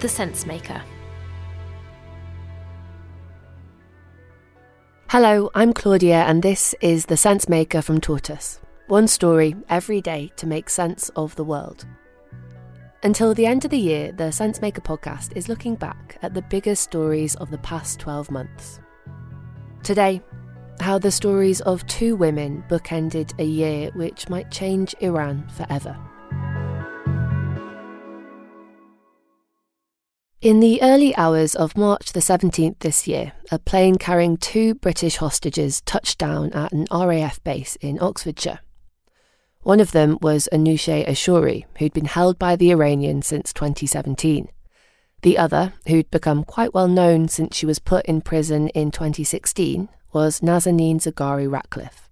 The Sense Maker. Hello, I'm Claudia, and this is The Sense Maker from Tortoise. One story every day to make sense of the world. Until the end of the year, the Sensemaker podcast is looking back at the biggest stories of the past 12 months. Today, how the stories of two women bookended a year which might change Iran forever. In the early hours of March the 17th this year, a plane carrying two British hostages touched down at an RAF base in Oxfordshire. One of them was Anoosheh Ashoori, who'd been held by the Iranians since 2017. The other, who'd become quite well known since she was put in prison in 2016, was Nazanin Zaghari Ratcliffe.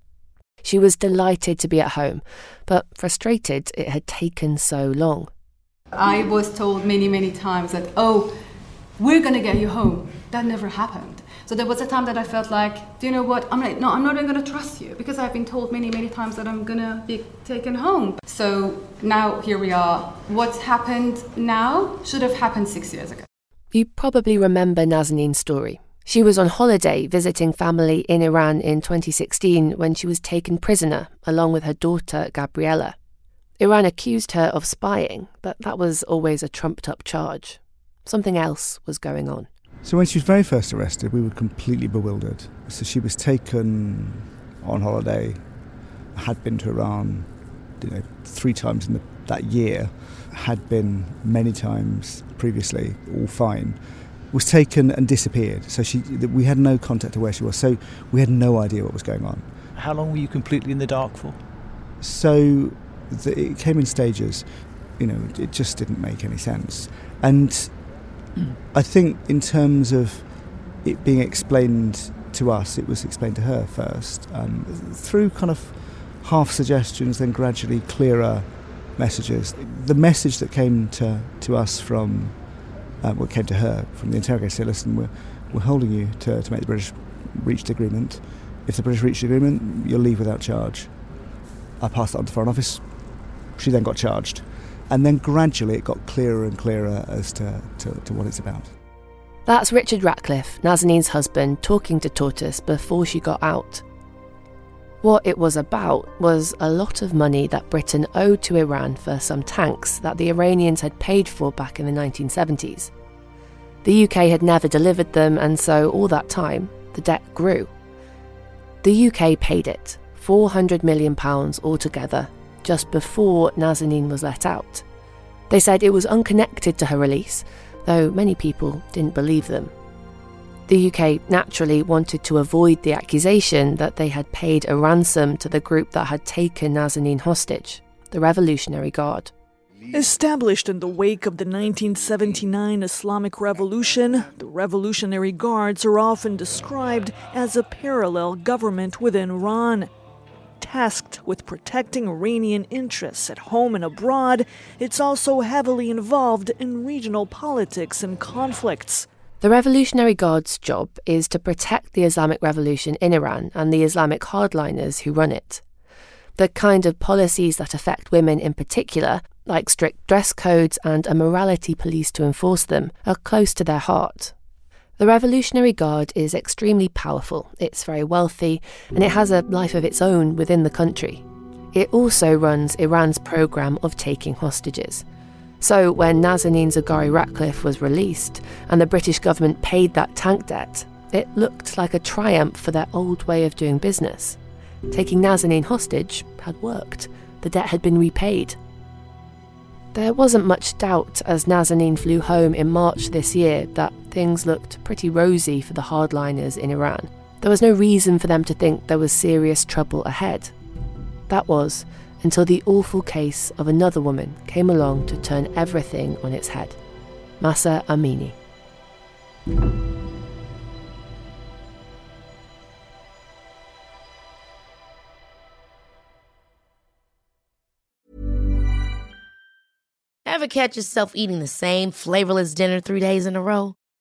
She was delighted to be at home, but frustrated it had taken so long. I was told many, many times that, oh, we're going to get you home. That never happened. So there was a time that I felt like, do you know what? I'm like, no, I'm not even going to trust you because I've been told many, many times that I'm going to be taken home. So now here we are. What's happened now should have happened six years ago. You probably remember Nazanin's story. She was on holiday visiting family in Iran in 2016 when she was taken prisoner along with her daughter, Gabriella. Iran accused her of spying, but that was always a trumped up charge. Something else was going on. So when she was very first arrested, we were completely bewildered. So she was taken on holiday, had been to Iran, you know, three times in the, that year, had been many times previously, all fine. Was taken and disappeared. So she, we had no contact to where she was. So we had no idea what was going on. How long were you completely in the dark for? So the, it came in stages. You know, it just didn't make any sense. And I think, in terms of it being explained to us, it was explained to her first um, through kind of half suggestions, then gradually clearer messages. The message that came to, to us from uh, what came to her from the interrogator said, listen, we're, we're holding you to, to make the British reach the agreement. If the British reach the agreement, you'll leave without charge. I passed that on to Foreign Office. She then got charged. And then gradually it got clearer and clearer as to, to, to what it's about. That's Richard Ratcliffe, Nazanin's husband, talking to Tortoise before she got out. What it was about was a lot of money that Britain owed to Iran for some tanks that the Iranians had paid for back in the 1970s. The UK had never delivered them, and so all that time, the debt grew. The UK paid it, £400 million altogether, just before Nazanin was let out. They said it was unconnected to her release, though many people didn't believe them. The UK naturally wanted to avoid the accusation that they had paid a ransom to the group that had taken Nazanin hostage, the Revolutionary Guard. Established in the wake of the 1979 Islamic Revolution, the Revolutionary Guards are often described as a parallel government within Iran. Tasked with protecting Iranian interests at home and abroad, it's also heavily involved in regional politics and conflicts. The Revolutionary Guard's job is to protect the Islamic Revolution in Iran and the Islamic hardliners who run it. The kind of policies that affect women in particular, like strict dress codes and a morality police to enforce them, are close to their heart. The Revolutionary Guard is extremely powerful, it's very wealthy, and it has a life of its own within the country. It also runs Iran's program of taking hostages. So, when Nazanin Zaghari Ratcliffe was released and the British government paid that tank debt, it looked like a triumph for their old way of doing business. Taking Nazanin hostage had worked, the debt had been repaid. There wasn't much doubt as Nazanin flew home in March this year that things looked pretty rosy for the hardliners in Iran. There was no reason for them to think there was serious trouble ahead. That was until the awful case of another woman came along to turn everything on its head Mahsa Amini. Ever catch yourself eating the same flavorless dinner three days in a row?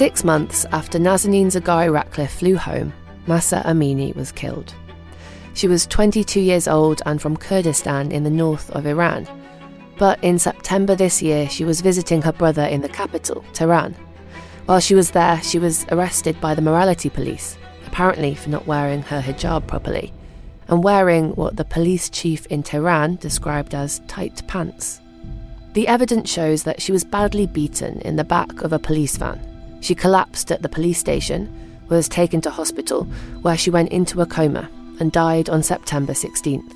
Six months after Nazanin Zaghari Ratcliffe flew home, Mahsa Amini was killed. She was 22 years old and from Kurdistan in the north of Iran. But in September this year, she was visiting her brother in the capital, Tehran. While she was there, she was arrested by the morality police, apparently for not wearing her hijab properly, and wearing what the police chief in Tehran described as tight pants. The evidence shows that she was badly beaten in the back of a police van she collapsed at the police station, was taken to hospital, where she went into a coma and died on September 16th.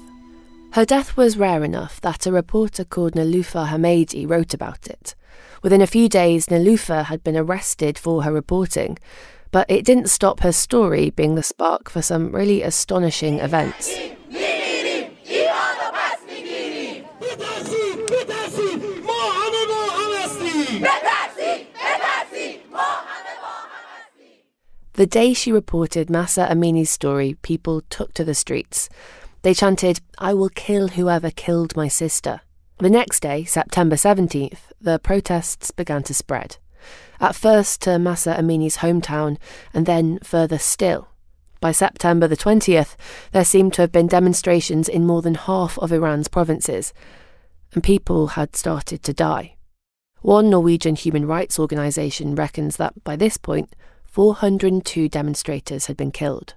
Her death was rare enough that a reporter called Niloufar Hamedi wrote about it. Within a few days, Niloufar had been arrested for her reporting, but it didn't stop her story being the spark for some really astonishing events. The day she reported Mahsa Amini's story, people took to the streets. They chanted, I will kill whoever killed my sister. The next day, September 17th, the protests began to spread. At first to Mahsa Amini's hometown, and then further still. By September the 20th, there seemed to have been demonstrations in more than half of Iran's provinces, and people had started to die. One Norwegian human rights organisation reckons that by this point, 402 demonstrators had been killed.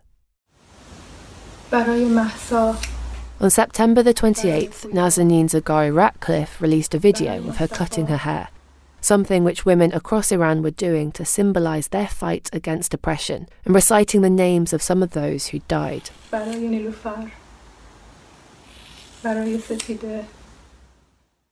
On September the 28th, Nazanin Zaghari Ratcliffe released a video of her cutting her hair, something which women across Iran were doing to symbolise their fight against oppression and reciting the names of some of those who died.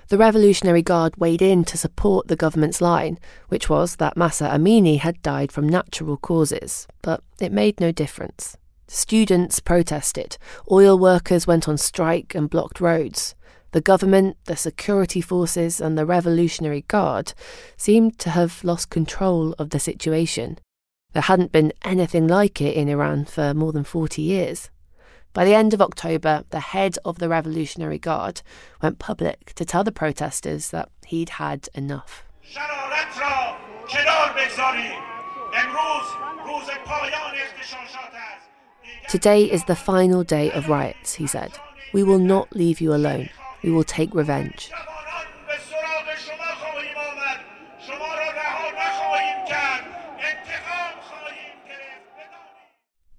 The Revolutionary Guard weighed in to support the government's line, which was that Mahsa Amini had died from natural causes, but it made no difference. Students protested, oil workers went on strike and blocked roads. The government, the security forces, and the Revolutionary Guard seemed to have lost control of the situation. There hadn't been anything like it in Iran for more than 40 years. By the end of October, the head of the Revolutionary Guard went public to tell the protesters that he'd had enough. Today is the final day of riots, he said. We will not leave you alone. We will take revenge.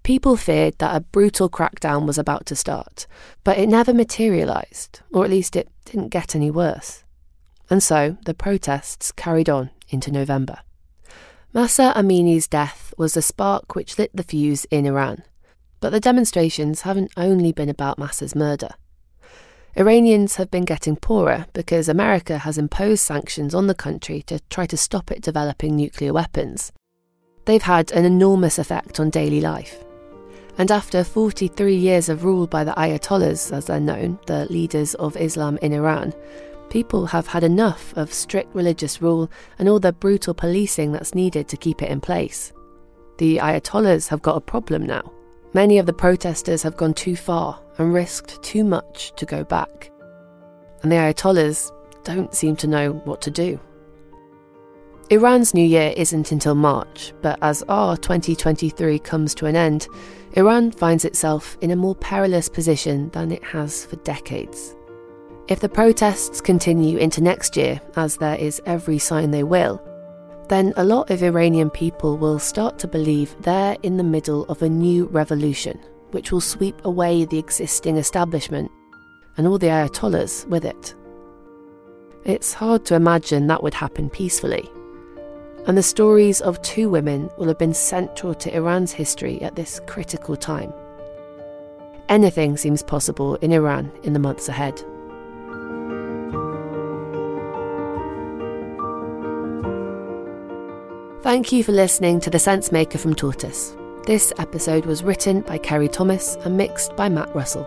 People feared that a brutal crackdown was about to start, but it never materialised, or at least it didn't get any worse. And so the protests carried on into November. Mahsa Amini's death was the spark which lit the fuse in Iran. But the demonstrations haven't only been about Mahsa's murder. Iranians have been getting poorer because America has imposed sanctions on the country to try to stop it developing nuclear weapons. They've had an enormous effect on daily life and after 43 years of rule by the Ayatollahs, as they're known, the leaders of Islam in Iran, people have had enough of strict religious rule and all the brutal policing that's needed to keep it in place. The Ayatollahs have got a problem now. Many of the protesters have gone too far and risked too much to go back. And the Ayatollahs don't seem to know what to do. Iran's new year isn't until March, but as our 2023 comes to an end, Iran finds itself in a more perilous position than it has for decades. If the protests continue into next year, as there is every sign they will, then a lot of Iranian people will start to believe they're in the middle of a new revolution, which will sweep away the existing establishment and all the Ayatollahs with it. It's hard to imagine that would happen peacefully. And the stories of two women will have been central to Iran's history at this critical time. Anything seems possible in Iran in the months ahead. Thank you for listening to The Sense Maker from Tortoise. This episode was written by Kerry Thomas and mixed by Matt Russell.